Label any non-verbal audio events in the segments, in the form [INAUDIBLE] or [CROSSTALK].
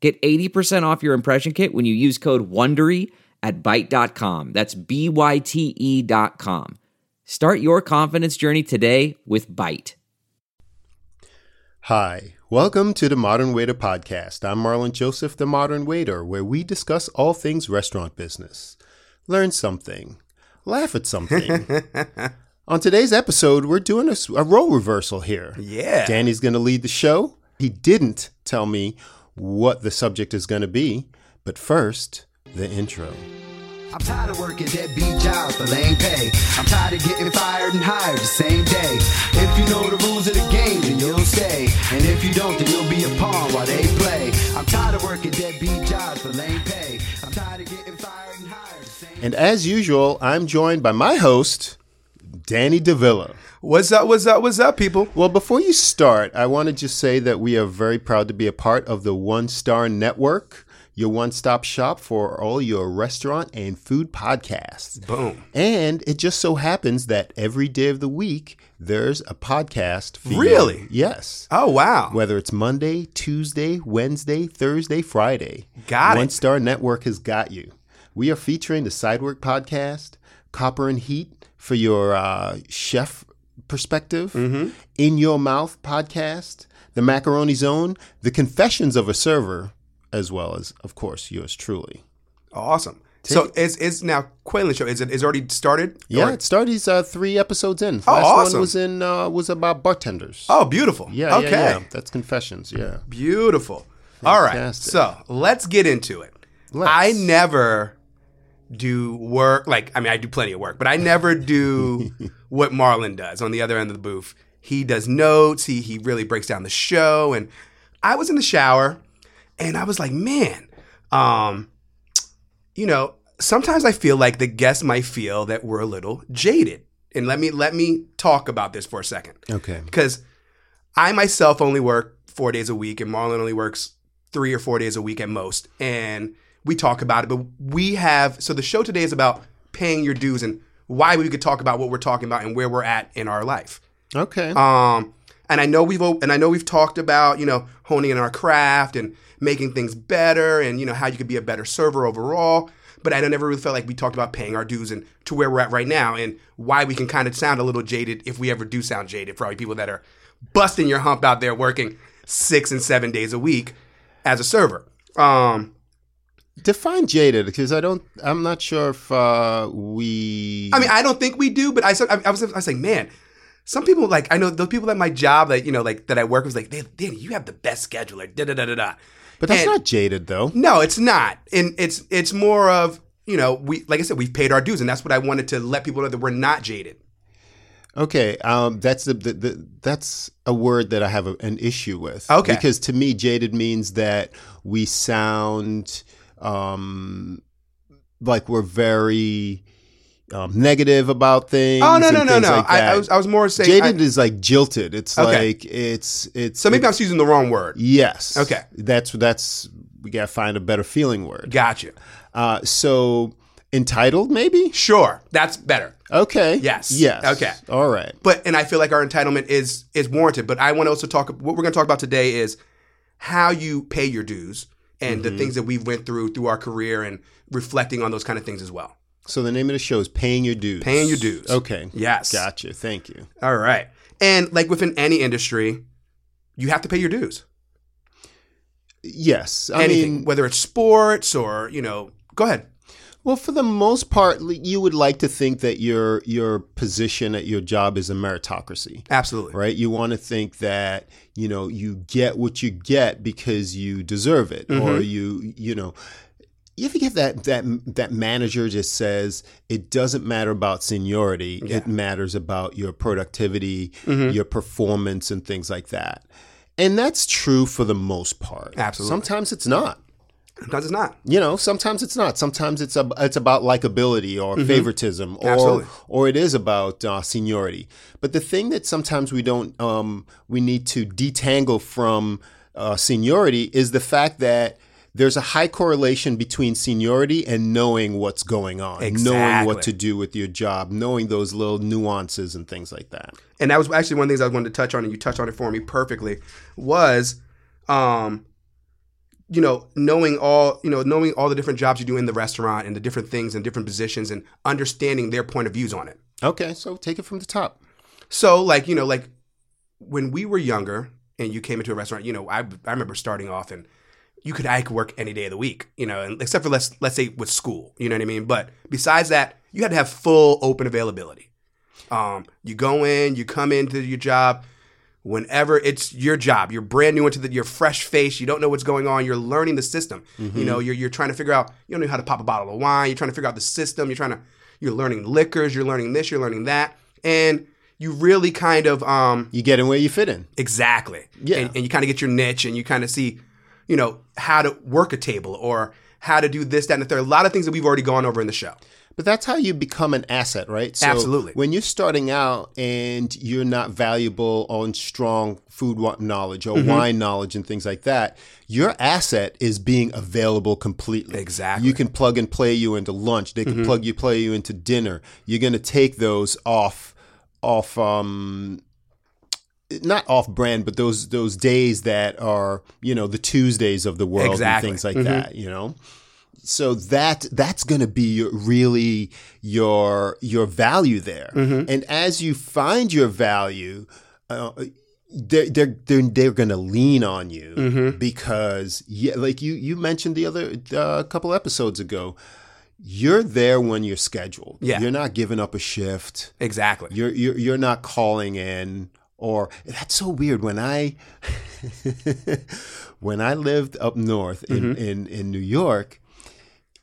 Get 80% off your impression kit when you use code WONDERY at Byte.com. That's B-Y-T-E dot com. Start your confidence journey today with Byte. Hi, welcome to the Modern Waiter Podcast. I'm Marlon Joseph, the Modern Waiter, where we discuss all things restaurant business. Learn something, laugh at something. [LAUGHS] On today's episode, we're doing a, a role reversal here. Yeah. Danny's going to lead the show. He didn't tell me what the subject is going to be, but first, the intro. I'm tired of working deadbeat jobs for lame pay. I'm tired of getting fired and hired the same day. If you know the rules of the game, then you'll stay. And if you don't, then you'll be a pawn while they play. I'm tired of working deadbeat jobs for lame pay. I'm tired of getting fired and hired And as usual, I'm joined by my host, Danny DeVilla. What's up? What's up? What's up, people? Well, before you start, I want to just say that we are very proud to be a part of the One Star Network, your one stop shop for all your restaurant and food podcasts. Boom. And it just so happens that every day of the week, there's a podcast. for you. Really? Yes. Oh wow. Whether it's Monday, Tuesday, Wednesday, Thursday, Friday. Got it. One Star Network has got you. We are featuring the Side Work podcast, Copper and Heat for your uh, chef perspective, Mm-hmm. In Yo Mouth podcast, the Macaroni Zone, the Confessions of a Server, as well as, of course, yours truly. Awesome. So it's it's now Quaylen show. Is it is already started? Yeah, Or- it started uh, three episodes in. Oh, Last awesome. one was in uh, was about bartenders. Oh, beautiful. yeah, Okay. yeah, yeah. That's Confessions. Yeah. Beautiful. All right. So let's get into it. Let's. I never do work like I mean I do plenty of work, but I never do [LAUGHS] what Marlon does on the other end of the booth. He does notes, he he really breaks down the show and I was in the shower and I was like, man, um you know, sometimes I feel like the guests might feel that we're a little jaded. And let me let me talk about this for a second Okay. because I myself only work four days a week, and Marlon only works three or four days a week at most. And we talk about it, but we have so the show today is about paying your dues and why we could talk about what we're talking about and where we're at in our life. Okay. Um, and I know we've and I know we've talked about you know honing in our craft and making things better, and you know how you could be a better server overall. But I never really felt like we talked about paying our dues and to where we're at right now, and why we can kind of sound a little jaded if we ever do sound jaded for all you people that are busting your hump out there working six and seven days a week as a server. Um, Define jaded because I don't. I'm not sure if uh, we. I mean, I don't think we do, but I, said- I, I was I was like, man, some people like I know the people at my job that you know like that I work with like, "Dan- Danny, you have the best scheduler. Da da da da da. but that's and- not jaded though. No, it's not, and it's it's more of you know we like I said we've paid our dues, and that's what I wanted to let people know that we're not jaded. Okay, um, that's the, the, the that's a word that I have a, an issue with. Okay. because to me, jaded means that we sound um, like we're very um, negative about things. Oh no no no no! like I, I was I was more saying jaded I- is like jilted. It's Okay. like it's it's so maybe I'm using the wrong word. yes. Okay. that's that's we gotta find a better feeling word. Gotcha. Uh, so entitled, maybe. Sure, that's better. Okay. Yes. Yes. Okay. All right. But and I feel like our entitlement is is warranted. But I want to also talk. What we're going to talk about today is how you pay your dues and Mm-hmm. the things that we went through through our career and reflecting on those kind of things as well. So the name of the show is Paying Your Dues. Paying Your Dues. Okay. Yes. Gotcha. Thank you. All right. And like within any industry, you have to pay your dues. Yes. I Anything, mean, whether it's sports or you know, go ahead. Well, for the most part, you would like to think that your your position at your job is a meritocracy, Absolutely. right? You want to think that you know you get what you get because you deserve it, Mm-hmm. or you you know. You ever get that that that manager just says it doesn't matter about seniority; it matters about your productivity, Mm-hmm. your performance, and things like that. And that's true for the most part. Absolutely. Sometimes it's not. Sometimes it's not. You know, sometimes it's not. Sometimes it's a, it's about likability or favoritism, or Mm-hmm. Absolutely. or it is about uh, seniority. But the thing that sometimes we don't um, we need to detangle from uh, seniority is the fact that there's a high correlation between seniority and knowing what's going on, knowing what to do with your job, knowing those little nuances and things like that. and that was actually one of the things I wanted to touch on, and you touched on it for me perfectly. Was, um, you know, knowing all, you know, knowing all the different jobs you do in the restaurant and the different things and different positions, and understanding their point of views on it. Okay, so take it from the top. So, like, you know, like when we were younger and you came into a restaurant, you know, I I remember starting off and you could I could work any day of the week, you know, and except for let's let's say with school, you know what I mean. But besides that, you had to have full open availability. Um, you go in, you come into your job whenever it's your job. You're brand new into the you're fresh face. You don't know what's going on. You're learning the system. You know, you're you're trying to figure out. You don't know how to pop a bottle of wine. You're trying to figure out the system. You're trying to you're learning liquors. You're learning this. You're learning that, and you really kind of um You get in where you fit in. exactly Yeah. and, and you kind of get your niche and you kind of see you know how to work a table or how to do this that and the third a lot of things that we've already gone over in the show But that's how you become an asset, right? So Absolutely. When you're starting out and you're not valuable on strong food knowledge or Mm-hmm. wine knowledge and things like that, your asset is being available completely. Exactly. Mm-hmm. You can plug and play you into lunch. They can plug you play you into dinner. You're going to take those off off um not off brand, but those those days that are you know the Tuesdays of the world Exactly. and things like that. You know, so that that's going to be really your your value there. And as you find your value, uh, they're they're they're, they're going to lean on you because yeah, like you you mentioned the other uh, couple episodes ago. You're there when you're scheduled. Yeah. You're not giving up a shift. exactly You're you're you're not calling in or that's so weird when I [LAUGHS] when I lived up north in, in, in New York,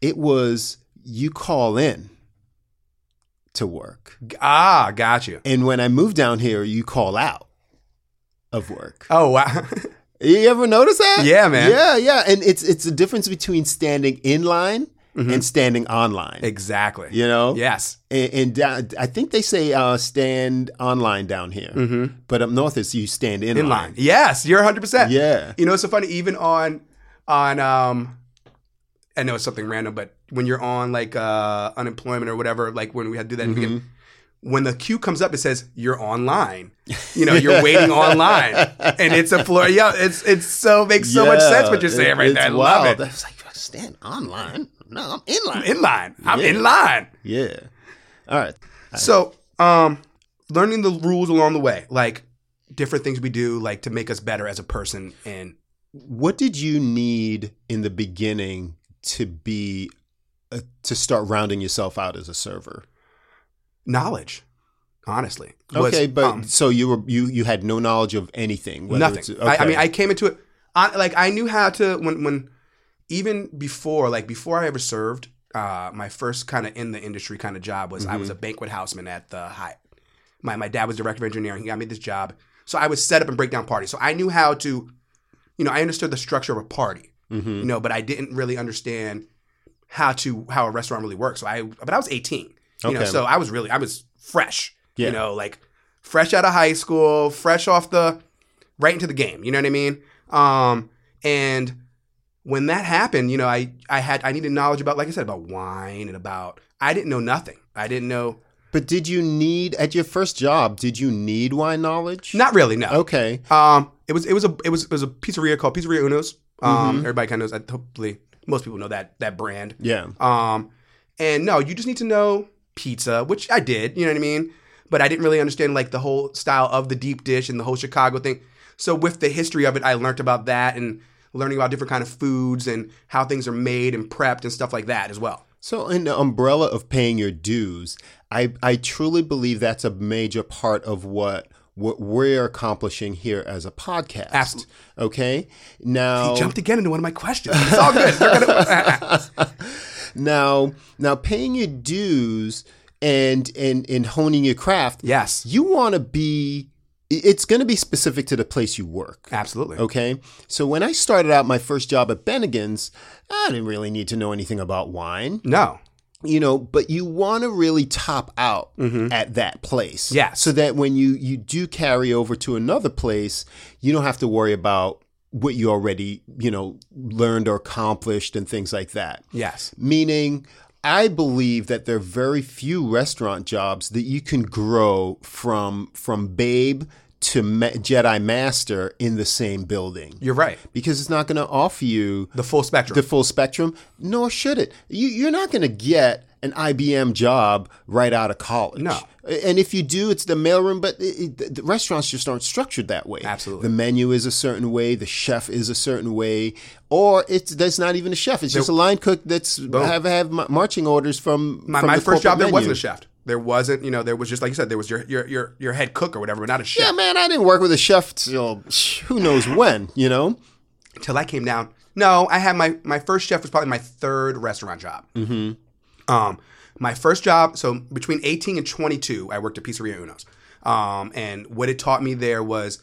it was you call in to work. ah got you And when I moved down here, you call out of work. oh wow [LAUGHS] You ever notice that? Yeah, man. Yeah, yeah. And it's it's the difference between standing in line and standing online. exactly You know? yes And, and down, I think they say uh, stand online down here, but up north is you stand in, in line yes you're 100% Yeah. you know it's so funny even on on um i know it's something random but when you're on like uh unemployment or whatever like when we had to do that Mm-hmm. when the queue comes up it says you're online [LAUGHS] you know you're waiting online and it's a floor yeah it's it's so makes so much Yeah, sense what you're saying it- right there i wild. love it I was like, stand online? No, I'm in line. in line i'm Yeah. in line yeah. All right. so um learning the rules along the way like different things we do like to make us better as a person and What did you need in the beginning to be uh, to start rounding yourself out as a server? knowledge honestly was, Okay, but um, so you were you you had no knowledge of anything. nothing. it's- I, I mean, I came into it on, like I knew how to when when even before like before I ever served. Uh, my first kind of in the industry kind of job was I was Mm-hmm. a banquet houseman at the Hyatt. My my dad was director of engineering. He got me this job, so I would set up and break down parties. So I knew how to, you know, I understood the structure of a party, Mm-hmm. you know, but I didn't really understand how to how a restaurant really works. So I but I was 18, you know, so I was really I was fresh, Yeah. you know, like fresh out of high school, fresh off the right into the game. You know what I mean? Um, and when that happened, you know, I I had I needed knowledge about, like I said, about wine and about I didn't know nothing. I didn't know But did you need at your first job? Did you need wine knowledge? not really no. Okay. Um, it was it was a it was it was a pizzeria called Pizzeria Uno's. Um, Mm-hmm. everybody kind of knows. I hopefully most people know that that brand. Yeah. Um, and no, you just need to know pizza, which I did. You know what I mean? But I didn't really understand like the whole style of the deep dish and the whole Chicago thing. So with the history of it, I learned about that and learning about different kind of foods and how things are made and prepped and stuff like that as well. So, in the umbrella of paying your dues, I I truly believe that's a major part of what what we're accomplishing here as a podcast. Absolutely. Okay. Now, He jumped again into one of my questions. It's all good. Gonna- [LAUGHS] now, now, paying your dues and and and honing your craft. yes. You want to be it's going to be specific to the place you work. Absolutely. Okay. So when I started out my first job at Bennigan's, I didn't really need to know anything about wine, No. You know, but you want to really top out at that place. Mm-hmm. So that when you, you do carry over to another place, you don't have to worry about what you already, you know, learned or accomplished and things like that. Yes. Meaning, I believe that there are very few restaurant jobs that you can grow from from babe to ma- Jedi Master in the same building You're right. because it's not going to offer you The full spectrum. the full spectrum, nor should it. You, you're not going to get an IBM job right out of college. No. And if you do, it's the mailroom, but it, it, the restaurants just aren't structured that way. Absolutely. The menu is a certain way, the chef is a certain way, or it's that's not even a chef. It's just a line cook that's have have marching orders from my, from my the first job, there wasn't a chef. There wasn't, you know, there was just like you said, there was your your your, your head cook or whatever, but not a chef. Yeah, man, I didn't work with a chef till who knows when, you know? Until I came down. No, I had my my first chef was probably my third restaurant job. Mm-hmm. Um, my first job. So between eighteen and twenty two, I worked at Pizzeria Uno's. Um, and what it taught me there was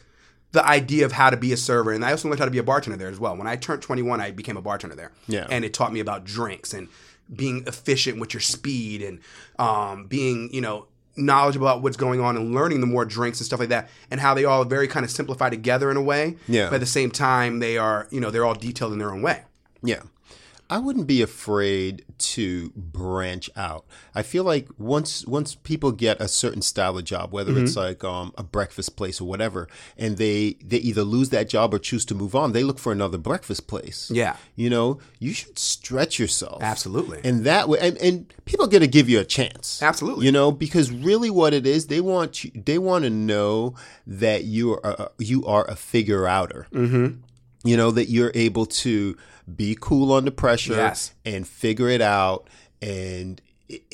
the idea of how to be a server, and I also learned how to be a bartender there as well. When I turned twenty one, I became a bartender there. Yeah. and it taught me about drinks and being efficient with your speed and um, being, you know. Knowledgeable about what's going on and learning the more drinks and stuff like that, and how they all very kind of simplify together in a way. Yeah. But at the same time, they are, you know, they're all detailed in their own way. Yeah. I wouldn't be afraid to branch out. I feel like once once people get a certain style of job, whether it's Mm-hmm. like um, a breakfast place or whatever, and they they either lose that job or choose to move on, they look for another breakfast place. Yeah. You know, you should stretch yourself. Absolutely. And that way and, and people are gonna give you a chance. Absolutely. You know, because really what it is, they want you they want to know that you are a, you are a figure outer Mm-hmm. you know that you're able to be cool under pressure Yes. and figure it out and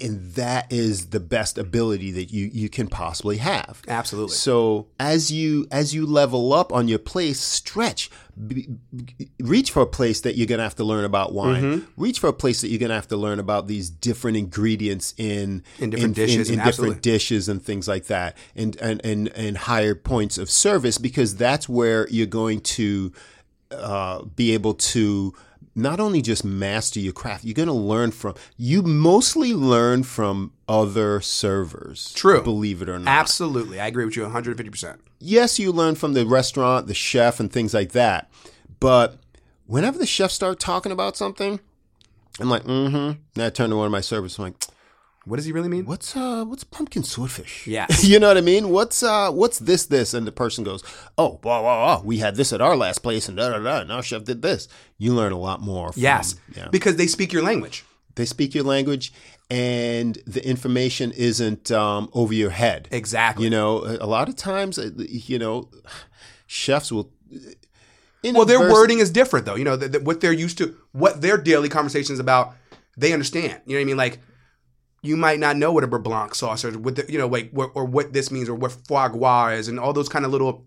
and that is the best ability that you you can possibly have Absolutely. so as you as you level up on your place stretch reach for a place that you're going to have to learn about wine Mm-hmm. reach for a place that you're going to have to learn about these different ingredients in In different dishes in, and different dishes and things like that and and and, and higher points of service because that's where you're going to uh, be able to not only just master your craft, you're going to learn from, you mostly learn from other servers. True. Believe it or not. Absolutely. I agree with you 150%. Yes, you learn from the restaurant, the chef, and things like that. But whenever the chef start talking about something, I'm like, mm hmm. Then I turn to one of my servers. I'm like, What does he really mean? what's uh what's pumpkin swordfish? Yeah. [LAUGHS] you know what I mean? What's uh what's this this? And the person goes, Oh, blah, blah, blah. we had this at our last place and da da da and our chef did this. You learn a lot more from, Yes. yeah. Because they speak your language. They speak your language and the information isn't um over your head. Exactly. You know, a lot of times uh, you know chefs will Well, their inadvertent- wording is different, though. You know, th- th- what they're used to, what their daily conversations about, they understand. You know what I mean? Like, you might not know what a beurre blanc sauce or what the, you know, like, what, or what this means or what foie gras is, and all those kind of little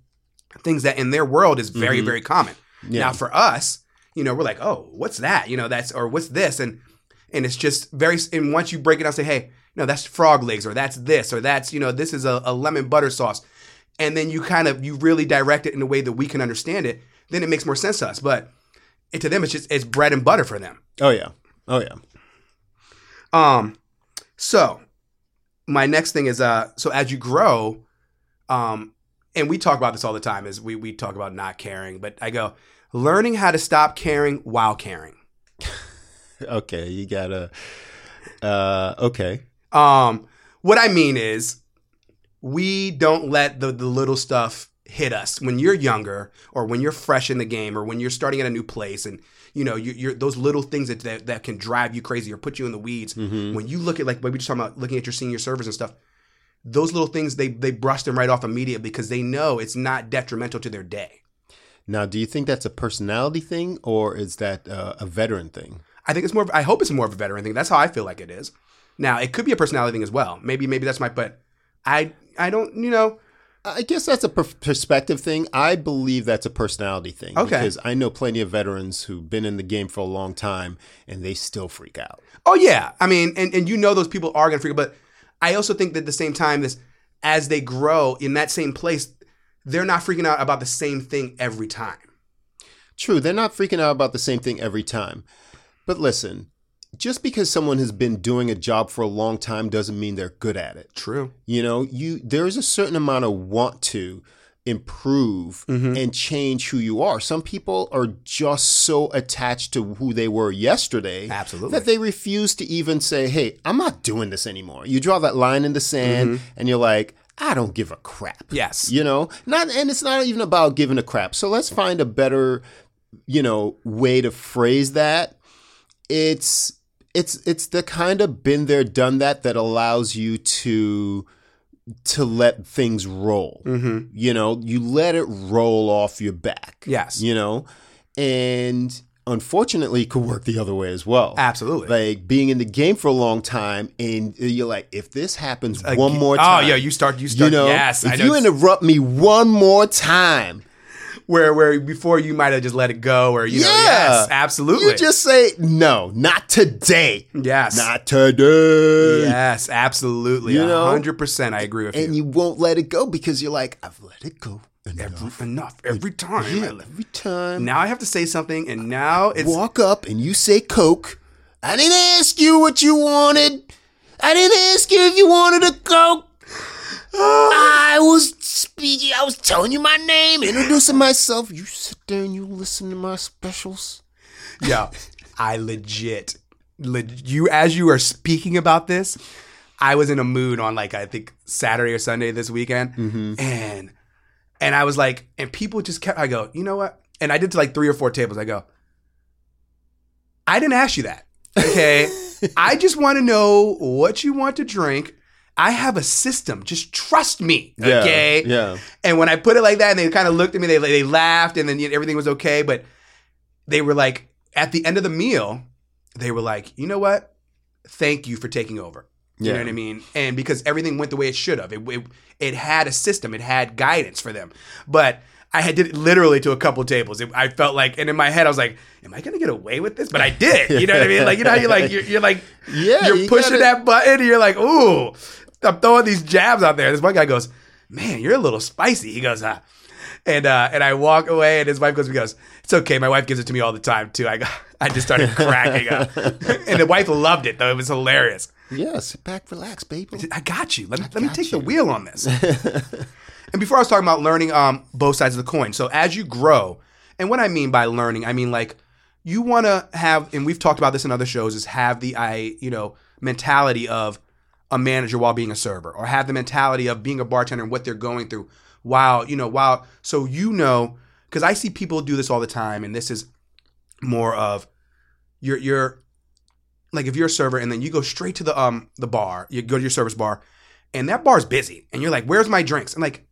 things that in their world is very, very common. Yeah. Now, for us, you know, we're like, oh, what's that? You know, that's or what's this, and and it's just very. And once you break it down, say, hey, no, that's frog legs, or that's this, or that's you know, this is a, a lemon butter sauce, and then you kind of you really direct it in a way that we can understand it. Then it makes more sense to us. But it, to them, it's just it's bread and butter for them. Oh yeah. Oh yeah. Um, so my next thing is uh, so as you grow, um, and we talk about this all the time. Is we we talk about not caring, but I go learning how to stop caring while caring. [LAUGHS] Okay, you gotta uh okay. Um, what I mean is, we don't let the, the little stuff hit us when you're younger, or when you're fresh in the game, or when you're starting at a new place, and you know you, you're those little things that, that that can drive you crazy or put you in the weeds. When you look at like what we just talking about, looking at your senior servers and stuff, those little things they they brush them right off immediately because they know it's not detrimental to their day. Now, do you think that's a personality thing or is that uh, a veteran thing? I think it's more. Of, I hope it's more of a veteran thing. That's how I feel like it is. Now it could be a personality thing as well. Maybe maybe that's my. But I I don't you know. I guess that's a per- perspective thing. I believe that's a personality thing. Okay. Because I know plenty of veterans who've been in the game for a long time and they still freak out. Oh yeah, I mean, and, and you know those people are gonna freak, out, but I also think that at the same time, this as they grow in that same place, they're not freaking out about the same thing every time. True, they're not freaking out about the same thing every time. But listen, just because someone has been doing a job for a long time doesn't mean they're good at it. True. You know, you there is a certain amount of want to improve mm-hmm. and change who you are. Some people are just so attached to who they were yesterday Absolutely. that they refuse to even say, "Hey, I'm not doing this anymore." You draw that line in the sand mm-hmm. and you're like, "I don't give a crap." Yes. You know, not and it's not even about giving a crap. So let's find a better, you know, way to phrase that. It's it's it's the kind of been there done that that allows you to to let things roll. Mm-hmm. You know, you let it roll off your back. Yes. You know, and unfortunately, it could work the other way as well. Absolutely. Like being in the game for a long time, and you're like, if this happens Again- one more time. Oh, yeah, you start- you start- you know, yes, I if you interrupt me one more time, where where before you might have just let it go or you know yeah, yes absolutely You just say no, not today. yes Not today. yes absolutely You know? 100% I agree with And you and you won't let it go because you're like, I've let it go every, enough. enough every time Yeah, every time. now I have to say something and now it's walk up and you say Coke. I didn't ask you what you wanted. I didn't ask you if you wanted a Coke. Ah. I was speaking. I was telling you my name, introducing myself. You sit there and you listen to my specials. yeah I legit le- you as you are speaking about this I was in a mood on like I think Saturday or Sunday this weekend mm-hmm. and and I was like and people just kept I go you know what and I did to like three or four tables I go I didn't ask you that okay [LAUGHS] I just want to know what you want to drink I have a system just trust me okay Yeah. and when I put it like that, and they kind of looked at me, they they laughed, and then you know, everything was okay. But they were like, at the end of the meal, they were like, you know what? Thank you for taking over. You know what I mean? And because everything went the way it should have, it, it it had a system, it had guidance for them. But I had did it literally to a couple tables. It, I felt like, and in my head, I was like, "Am I gonna get away with this?" But I did. You know what I mean? Like you know how you like [LAUGHS] you're, you're like Yeah, you're you pushing gotta- that button. And you're like, "Ooh." I'm throwing these jabs out there. This one guy goes, "Man, you're a little spicy." He goes, "Ah," and uh, and I walk away, and his wife goes, "He goes, it's okay. My wife gives it to me all the time too." I I just started [LAUGHS] cracking up, and the wife loved it though. It was hilarious. Yeah. Sit back, relax, baby. I got you. Let me let me take the wheel on this. and before I was talking about learning um, both sides of the coin. So as you grow, and what I mean by learning, I mean like you want to have, and we've talked about this in other shows, is have the I you know mentality of a manager while being a server, or have the mentality of being a bartender and what they're going through while you know while so you know because I see people do this all the time, and this is more of you're you're like if you're a server and then you go straight to the um the bar, you go to your service bar, and that bar's busy, and you're like, "Where's my drinks?" And like,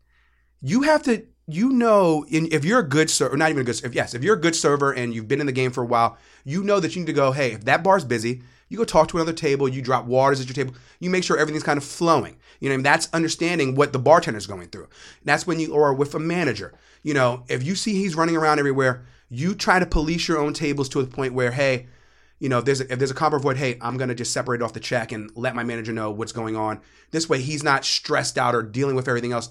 you have to, you know, if you're a good server, not even a good, server, yes, if you're a good server and you've been in the game for a while, you know that you need to go, "Hey, if that bar's busy." You go talk to another table. You drop waters at your table. You make sure everything's kind of flowing. You know, I mean? that's understanding what the bartender's going through. That's when you, or with a manager. You know, if you see he's running around everywhere, you try to police your own tables to a point where, hey, you know, if there's a, if there's a combo void, hey, I'm gonna just separate off the check and let my manager know what's going on. This way, he's not stressed out or dealing with everything else,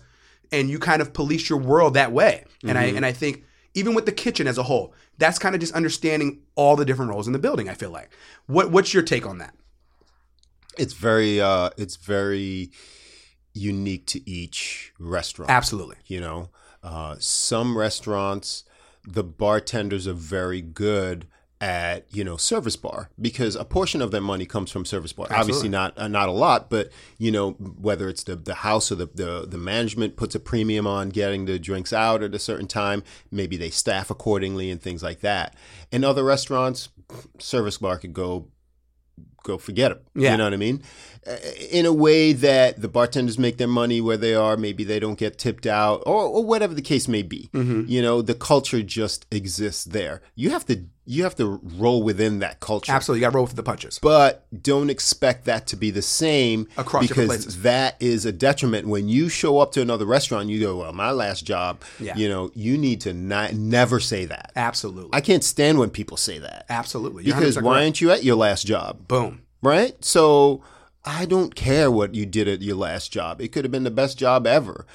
and you kind of police your world that way. And I mm-hmm. and I think even with the kitchen as a whole, that's kind of just understanding all the different roles in the building. I feel like. What what's your take on that? It's very. uh It's very unique to each restaurant. Absolutely. You know, uh, some restaurants, the bartenders are very good at you know service bar because a portion of their money comes from service bar. Obviously, not uh, not a lot, but you know whether it's the the house or the, the the management puts a premium on getting the drinks out at a certain time. Maybe they staff accordingly and things like that. In other restaurants, service bar could go go forget it. Yeah. You know what I mean? Uh, In a way that the bartenders make their money where they are, maybe they don't get tipped out, or, or whatever the case may be. Mm-hmm. You know, the culture just exists there. You have to you have to roll within that culture. Absolutely, you got to roll with the punches. But don't expect that to be the same Across because that is a detriment. When you show up to another restaurant, you go, "Well, my last job." Yeah. You know, you need to not never say that. Absolutely, I can't stand when people say that absolutely. You're because why aren't you at your last job? Boom. right? So I don't care what you did at your last job. It could have been the best job ever.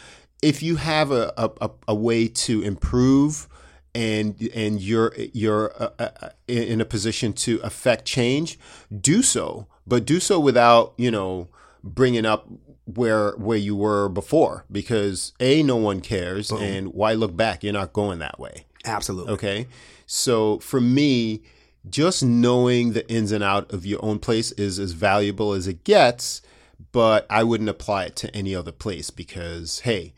if you have a, a- a way to improve and and you're you're uh, uh, in a position to affect change, do so, but do so without you know bringing up where where you were before because a no one cares and why look back? You're not going that way. Absolutely. Okay. So for me, just knowing the ins and out of your own place is as valuable as it gets, but I wouldn't apply it to any other place because, hey,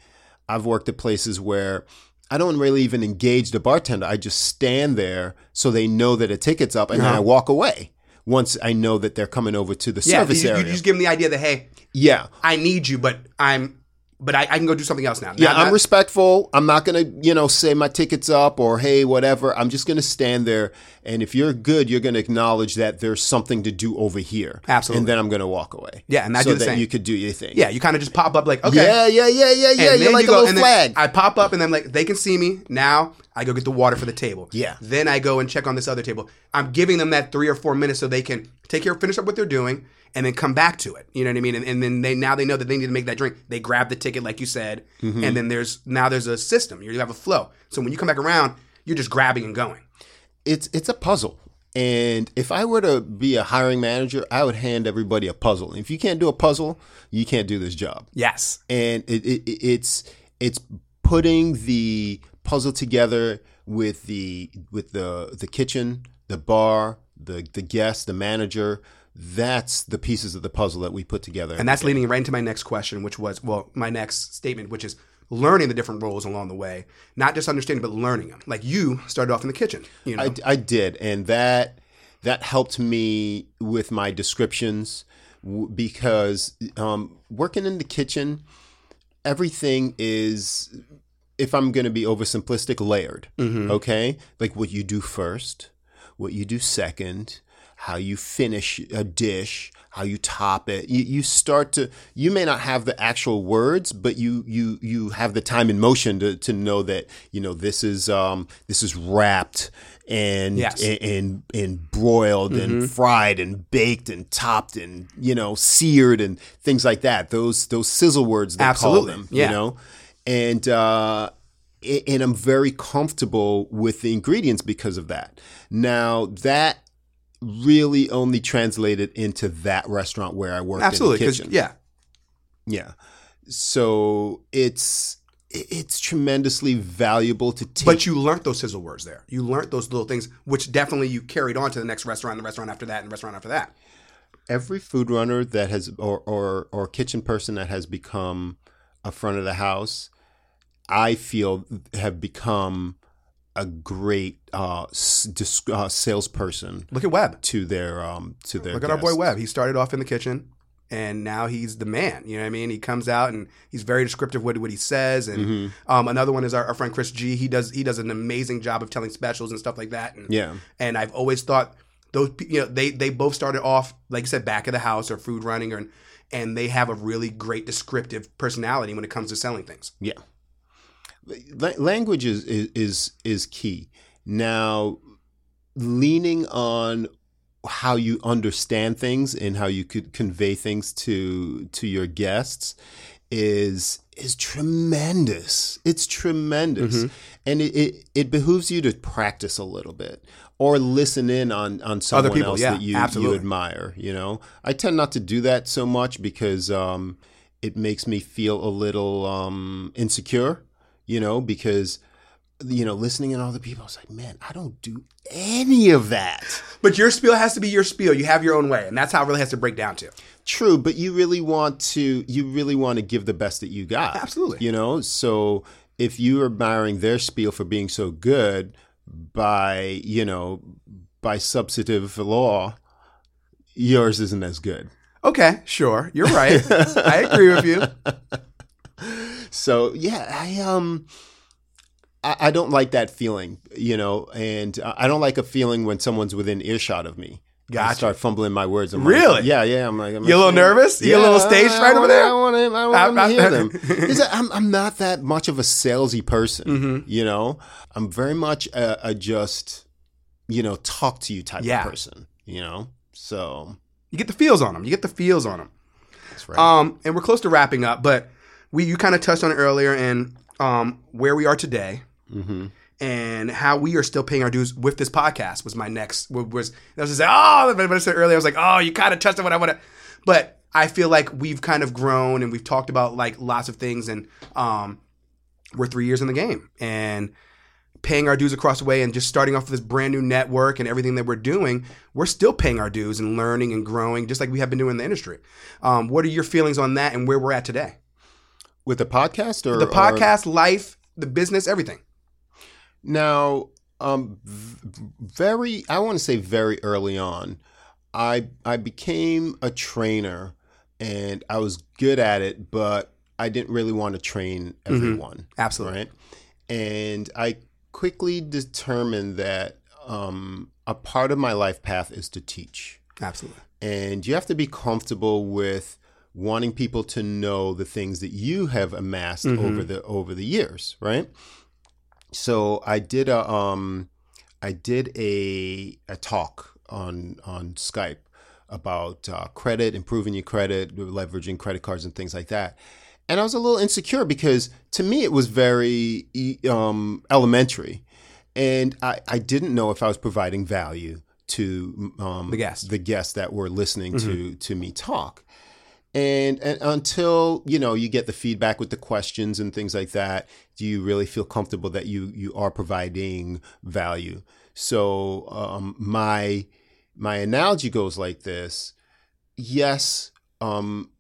I've worked at places where I don't really even engage the bartender. I just stand there so they know that a ticket's up and then I uh-huh. walk away once I know that they're coming over to the Yeah, service you, you just give them the idea that hey, yeah. I need you, but I'm, but I, I can go do something else now. Yeah, Not- I'm respectful. I'm not gonna, you know, say my ticket's up or hey, whatever. I'm just gonna stand there, and if you're good, you're gonna acknowledge that there's something to do over here. Absolutely. and then I'm gonna walk away. Yeah, and I so do the that same. you could do your thing. yeah, you kind of just pop up like okay, yeah, yeah, yeah, yeah, yeah. And You're like you a go- little and then flag. I pop up and then like they can see me now. I go get the water for the table. Yeah. Then I go and check on this other table. I'm giving them that three or four minutes so they can take care, finish up what they're doing, and then come back to it. You know what I mean? And, and then they now they know that they need to make that drink. They grab the ticket like you said, Mm-hmm. and then there's now there's a system. You have a flow. So when you come back around, you're just grabbing and going. it's it's a puzzle. And if I were to be a hiring manager, I would hand everybody a puzzle. If you can't do a puzzle, you can't do this job. Yes. and it, it, it- it's it's putting the puzzle together with the with the the kitchen, the bar, the the guest, the manager. That's the pieces of the puzzle that we put together. And that's leading right into my next question, which was, well, my next statement, which is learning the different roles along the way, not just understanding, but learning them. Like you started off in the kitchen, you know. I, I did, and that that helped me with my descriptions because um, working in the kitchen, everything is, if I'm going to be oversimplistic, layered. Okay, like what you do first, what you do second, how you finish a dish, how you top it. You, you start to. You may not have the actual words, but you you you have the time and motion to, to know that you know this is um this is wrapped and Yes. and and, and broiled and fried and baked and topped and you know seared and things like that. Those those sizzle words they Absolutely. call them. Yeah. You know, and uh, and I'm very comfortable with the ingredients because of that. Now that really only translated into that restaurant where I worked Absolutely. in Because, yeah. Yeah. So it's it's tremendously valuable to take. But you learned those sizzle words there. You learned those little things, which definitely you carried on to the next restaurant, the restaurant after that, and the restaurant after that. every food runner that has or, or or kitchen person that has become a front of the house, I feel have become a great uh, s- dis- uh, salesperson Look at Webb. to their um to their Look at our boy guests. Webb. He started off in the kitchen, and now he's the man. You know what I mean? He comes out and he's very descriptive with what he says. And Mm-hmm. um, another one is our, our friend Chris G. He does he does an amazing job of telling specials and stuff like that. And Yeah. and I've always thought those you know they they both started off like you said back of the house or food running or and they have a really great descriptive personality when it comes to selling things. Yeah. La- language is, is is key. Now, leaning on how you understand things and how you could convey things to to your guests is is tremendous. It's tremendous, and it, it it behooves you to practice a little bit or listen in on on someone people, else yeah, that you you admire. You know, I tend not to do that so much because um, it makes me feel a little um, insecure. You know, because you know, listening in all the people, I was like, man, I don't do any of that. But your spiel has to be your spiel. You have your own way, and that's how it really has to break down to. True, but you really want to you really want to give the best that you got. Absolutely. You know, so if you are admiring their spiel for being so good by, you know, by substantive law, yours isn't as good. Okay, sure, you're right. I agree with you. [LAUGHS] So yeah, I um, I, I don't like that feeling, you know, and I don't like a feeling when someone's within earshot of me. I start fumbling my words. I'm Really? Like, yeah, yeah. I'm like, I'm You a little nervous? You a little stage right over there? I want him. I want him to hear [LAUGHS] them. I'm, I'm not that much of a salesy person. Mm-hmm. You know, I'm very much a, a just, you know, talk to you type Yeah. of person. You know, so You get the feels on them. You get the feels on them. that's right. Um, and we're close to wrapping up, but we you kind of touched on it earlier and um, where we are today Mm-hmm. and how we are still paying our dues with this podcast was my next was, was I was just say oh but I said earlier I was like oh you kind of touched on what I want to but I feel like we've kind of grown and we've talked about like lots of things and um, we're three years in the game and paying our dues across the way and just starting off with this brand new network and everything that we're doing, we're still paying our dues and learning and growing just like we have been doing in the industry. Um, what are your feelings on that and where we're at today? With the podcast or The or- podcast, life, the business, everything. Now, um, v- very, I want to say very early on, I I became a trainer, and I was good at it, but I didn't really want to train everyone. Absolutely. Right, and I quickly determined that um, a part of my life path is to teach, Absolutely. and you have to be comfortable with wanting people to know the things that you have amassed over the over the years, right? So I did a um I did a a talk on on Skype about uh, credit, improving your credit, leveraging credit cards and things like that. And I was a little insecure because to me it was very um, elementary, and I, I didn't know if I was providing value to um, The guests. the guests that were listening to to me talk. And, and until you know you get the feedback with the questions and things like that, do you really feel comfortable that you you are providing value? So um, my my analogy goes like this: Yes, um,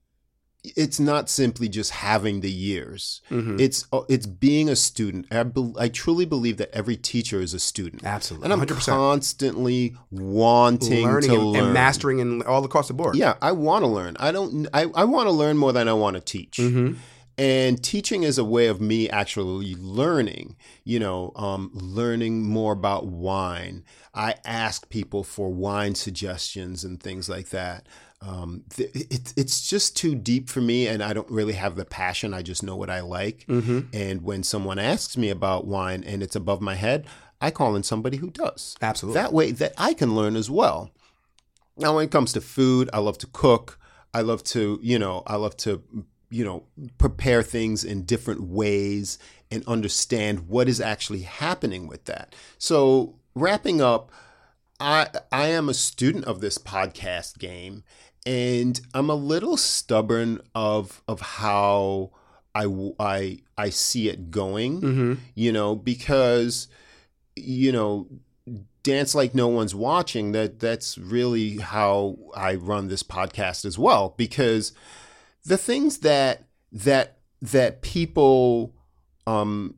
it's not simply just having the years. Mhm. It's uh, it's being a student. I, bel I truly believe that every teacher is a student. Absolutely. And I'm 100%. constantly wanting Learning to and, learn. and mastering and all across the board. Yeah, I want to learn. I don't. I, I want to learn more than I want to teach. Mhm. And teaching is a way of me actually learning. You know, um, learning more about wine. I ask people for wine suggestions and things like that. Um, th- it, it's just too deep for me, and I don't really have the passion. I just know what I like. Mm-hmm. And when someone asks me about wine and it's above my head, I call in somebody who does. Absolutely. That way, that I can learn as well. Now, when it comes to food, I love to cook. I love to, you know, I love to, you know, prepare things in different ways and understand what is actually happening with that. So, wrapping up, I I am a student of this podcast game, and I'm a little stubborn of of how I I I see it going. Mm-hmm. You know, because you know dance like no one's watching that that's really how i run this podcast as well because the things that that that people um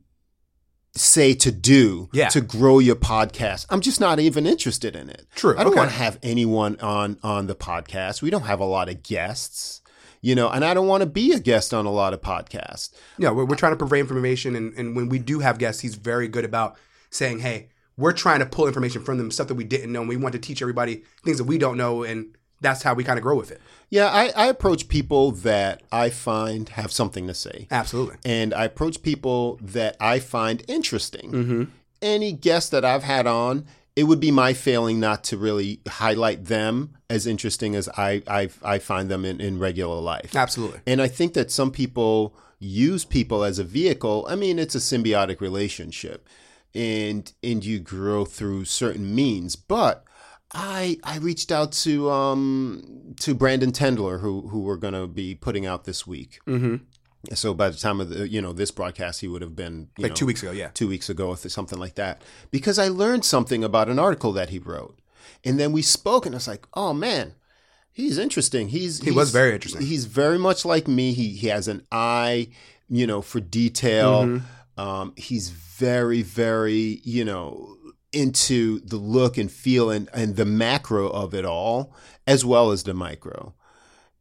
say to do Yeah. to grow your podcast i'm just not even interested in it True. i don't Okay. want to have anyone on on the podcast we don't have a lot of guests you know and i don't want to be a guest on a lot of podcasts Yeah, we're, we're trying to provide information, and, and when we do have guests, he's very good about saying, "Hey, we're trying to pull information from them, stuff that we didn't know, and we want to teach everybody things that we don't know, and that's how we kind of grow with it." yeah I, I approach people that i find have something to say Absolutely. and I approach people that I find interesting. Mm-hmm. Any guest that I've had on, it would be my failing not to really highlight them as interesting as I I, I find them in, in regular life. Absolutely. And I think that some people use people as a vehicle. I mean, it's a symbiotic relationship, and and you grow through certain means. But I I reached out to um to Brandon Tendler, who who we're going to be putting out this week. Mm-hmm. So by the time of the you know this broadcast, he would have been you Like know, two weeks ago, yeah. two weeks ago, something like that, because I learned something about an article that he wrote, and then we spoke, and I was like, oh man, he's interesting. He's He was very interesting. He's very much like me. He he has an eye, you know, for detail. Mm-hmm. Um, he's very very you know into the look and feel and and the macro of it all, as well as the micro,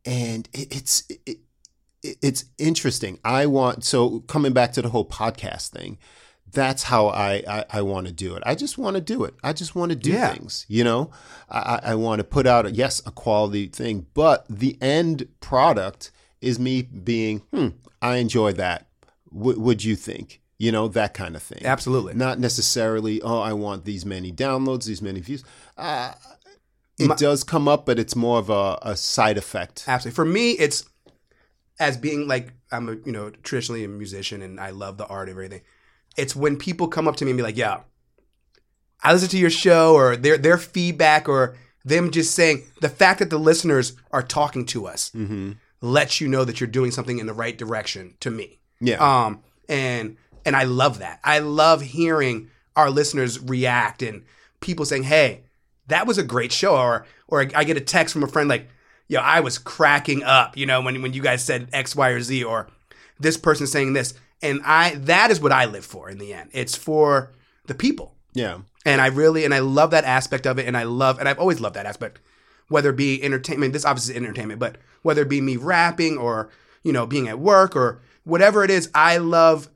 and it, it's. It, it- it's interesting. I want so coming back to the whole podcast thing. That's how I I, I want to do it. I just want to do it. I just want to do Yeah. things. You know, I, I I want to put out a, yes a quality thing, but the end product is me being hmm. I enjoy that. W- would you think? You know that kind of thing. Absolutely. Not necessarily. Oh, I want these many downloads, these many views. Uh, it My- does come up, but it's more of a, a side effect. Absolutely. For me, it's as being like I'm a you know traditionally a musician and I love the art of everything. It's when people come up to me and be like, "Yeah, I listen to your show," or their their feedback, or them just saying the fact that the listeners are talking to us Mm-hmm. lets you know that you're doing something in the right direction. To me, Yeah. um, and and I love that. I love hearing our listeners react and people saying, "Hey, that was a great show," or or I get a text from a friend like, "Yo, I was cracking up," you know, when when you guys said X, Y, or Z, or this person saying this, and I that is what I live for in the end. It's for the people, yeah. and I really and I love that aspect of it, and I love and I've always loved that aspect, whether it be entertainment. This obviously is entertainment, but whether it be me rapping or you know being at work or whatever it is, I love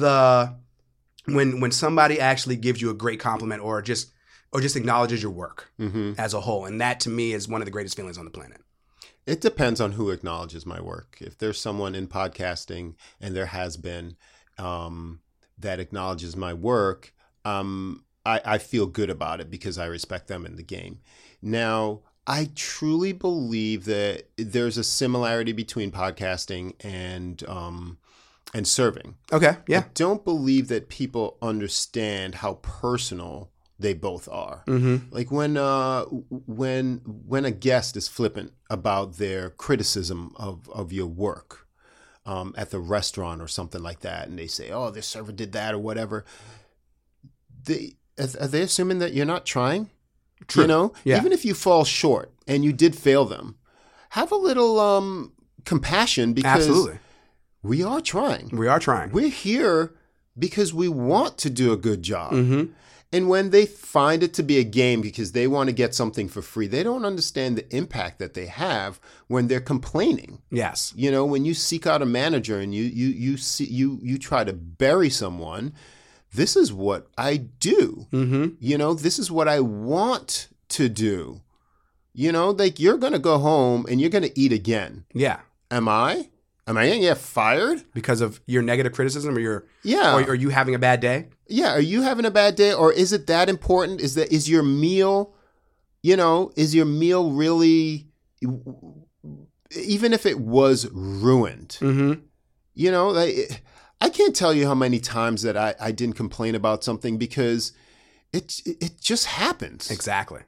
the when when somebody actually gives you a great compliment or just or just acknowledges your work Mm-hmm. as a whole, and that to me is one of the greatest feelings on the planet. It depends on who acknowledges my work. If there's someone in podcasting, and there has been, um, that acknowledges my work, um, I, I feel good about it because I respect them in the game. Now, I truly believe that there's a similarity between podcasting and um, and serving. Okay, yeah, I don't believe that people understand how personal they both are. mm-hmm. Like when uh when when a guest is flippant about their criticism of of your work um, at the restaurant or something like that, and they say, "Oh, this server did that" or whatever. They are they assuming that you're not trying? True. You know, Yeah. even if you fall short and you did fail them, have a little um compassion because absolutely, we are trying. we are trying. We're here because we want to do a good job. mm-hmm. And when they find it to be a game because they want to get something for free, they don't understand the impact that they have when they're complaining. Yes, You know, when you seek out a manager and you you you see you you try to bury someone, this is what I do. mm-hmm. You know, this is what I want to do. You know, like you're going to go home and you're going to eat again. yeah, Am I? Am I to get fired? because of your negative criticism or your Yeah. or, or you having a bad day. yeah are you having a bad day or is it that important is that is your meal you know is your meal really even if it was ruined Mm-hmm. you know like, i can't tell you how many times that i, I didn't complain about something because it it just happens Exactly.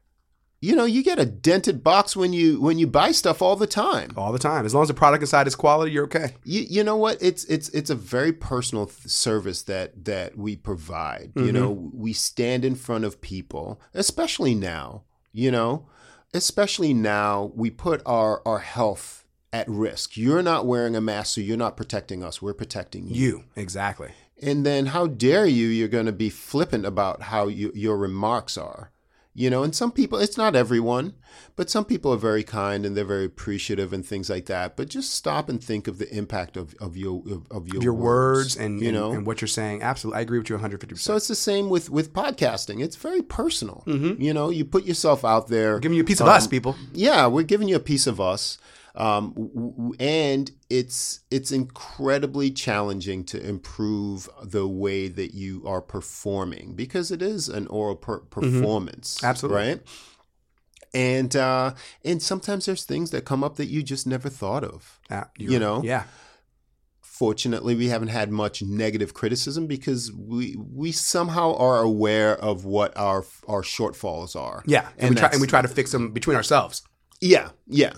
You know you get a dented box when you when you buy stuff all the time All the time. As long as the product inside is quality, you're okay. you, you know what it's it's it's a very personal th- service that that we provide you Mhm. know we stand in front of people especially now you know especially now we put our our health at risk you're not wearing a mask so you're not protecting us we're protecting you You. Exactly. and then how dare you you're going to be flippant about how you, your remarks are you know and some people it's not everyone but some people are very kind and they're very appreciative and things like that but just stop and think of the impact of, of your of, of your, Your words and, you know and what you're saying. Absolutely. I agree with you 150%. so it's the same with with podcasting it's very personal Mhm. you know you put yourself out there giving you a piece of um, us, people. yeah we're giving you a piece of us um, w- and it's it's incredibly challenging to improve the way that you are performing because it is an oral per- performance Mm-hmm. Absolutely. right and uh, and sometimes there's things that come up that you just never thought of Uh, you know? Yeah. fortunately we haven't had much negative criticism because we we somehow are aware of what our our shortfalls are Yeah. And, And we try and we try to fix them between ourselves. Yeah, yeah.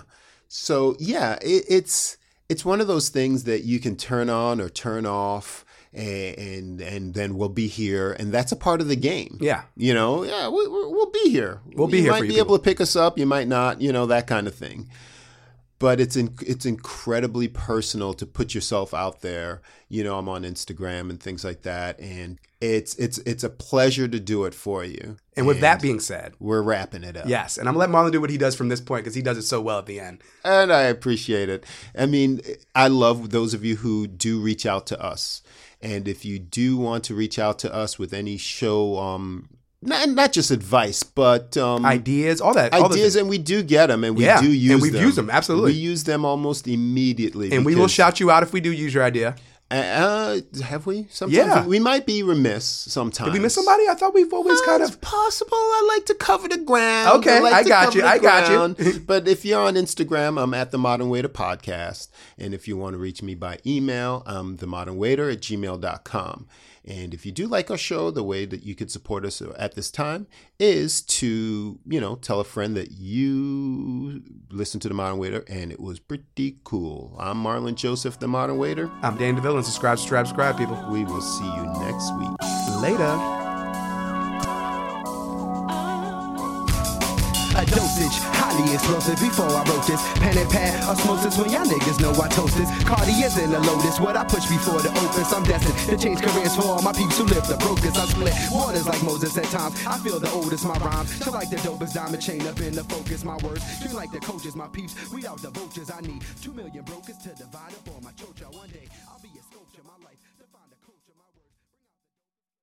So yeah, it, it's it's one of those things that you can turn on or turn off, and and, and then we'll be here, and that's a part of the game. Yeah. You know, yeah, we, we'll be here. We'll be you here might for you might be able to pick us up. You might not. You know that kind of thing. But it's in, it's incredibly personal to put yourself out there. You know, I'm on Instagram and things like that, and it's it's it's a pleasure to do it for you. And with that being said, we're wrapping it up. yes, and I'm gonna let Marlon do what he does from this point because he does it so well at the end. And I appreciate it. I mean, I love those of you who do reach out to us. And if you do want to reach out to us with any show, um, not, not just advice, but um, Ideas, all that, all ideas, and we do get them, and we Yeah, do use, them. and we've them. used them, absolutely. We use them almost immediately. and we will shout you out if we do use your idea. Uh, have we? Sometimes Yeah. we, might be remiss. Sometimes Did we miss somebody? I thought we've always kind it's of. possible. I like to cover the ground. Okay, like I got you, I got you. [LAUGHS] but if you're on Instagram, I'm at the Modern Waiter Podcast, and if you want to reach me by email, I'm the Modern Waiter at gmail.com. And if you do like our show, the way that you could support us at this time is to, you know, tell a friend that you listen to the Modern Waiter and it was pretty cool. I'm Marlon Joseph, the Modern Waiter. I'm Dan DeVille, and subscribe, subscribe, subscribe, people. We will see you next week. Later. Explosive. Before I wrote this, pen and pad, osmosis when y'all niggas know I toast this. Cartier's in the lotus, what I push before the opus. I'm destined to change careers for all my peeps who live the brokest. I split waters like Moses at times. I feel the oldest, my rhymes. Feel like the dopest diamond chain up in the focus. My words, treat like the coaches, my peeps. We out the vultures. I need two million brokers to divide up all my chocha one day.